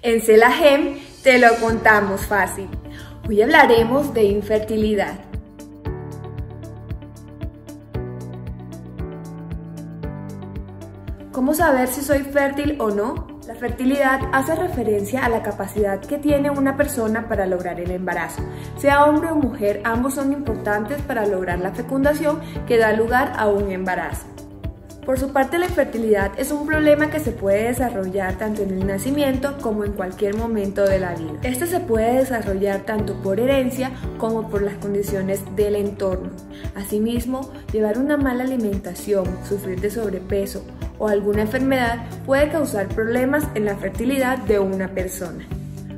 En Celagem te lo contamos fácil. Hoy hablaremos de infertilidad. ¿Cómo saber si soy fértil o no? La fertilidad hace referencia a la capacidad que tiene una persona para lograr el embarazo. Sea hombre o mujer, ambos son importantes para lograr la fecundación que da lugar a un embarazo. Por su parte, la infertilidad es un problema que se puede desarrollar tanto en el nacimiento como en cualquier momento de la vida. Este se puede desarrollar tanto por herencia como por las condiciones del entorno. Asimismo, llevar una mala alimentación, sufrir de sobrepeso o alguna enfermedad puede causar problemas en la fertilidad de una persona.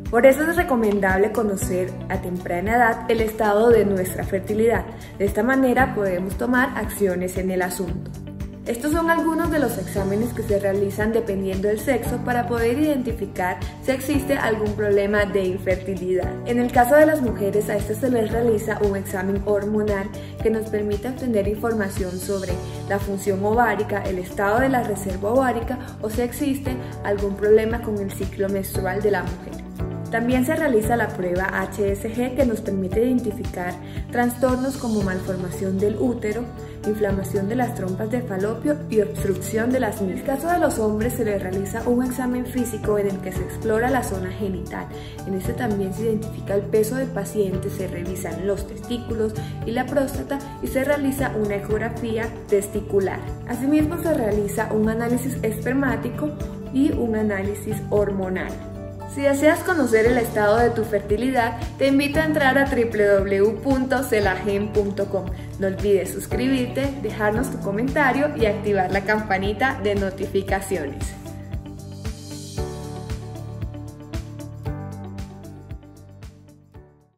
Por eso es recomendable conocer a temprana edad el estado de nuestra fertilidad. De esta manera podemos tomar acciones en el asunto. Estos son algunos de los exámenes que se realizan dependiendo del sexo para poder identificar si existe algún problema de infertilidad. En el caso de las mujeres, a estas se les realiza un examen hormonal que nos permite obtener información sobre la función ovárica, el estado de la reserva ovárica o si existe algún problema con el ciclo menstrual de la mujer. También se realiza la prueba HSG que nos permite identificar trastornos como malformación del útero, inflamación de las trompas de falopio y obstrucción de las mismas. En el caso de los hombres se les realiza un examen físico en el que se explora la zona genital. En este también se identifica el peso del paciente, se revisan los testículos y la próstata y se realiza una ecografía testicular. Asimismo se realiza un análisis espermático y un análisis hormonal. Si deseas conocer el estado de tu fertilidad, te invito a entrar a www.celagen.com. No olvides suscribirte, dejarnos tu comentario y activar la campanita de notificaciones.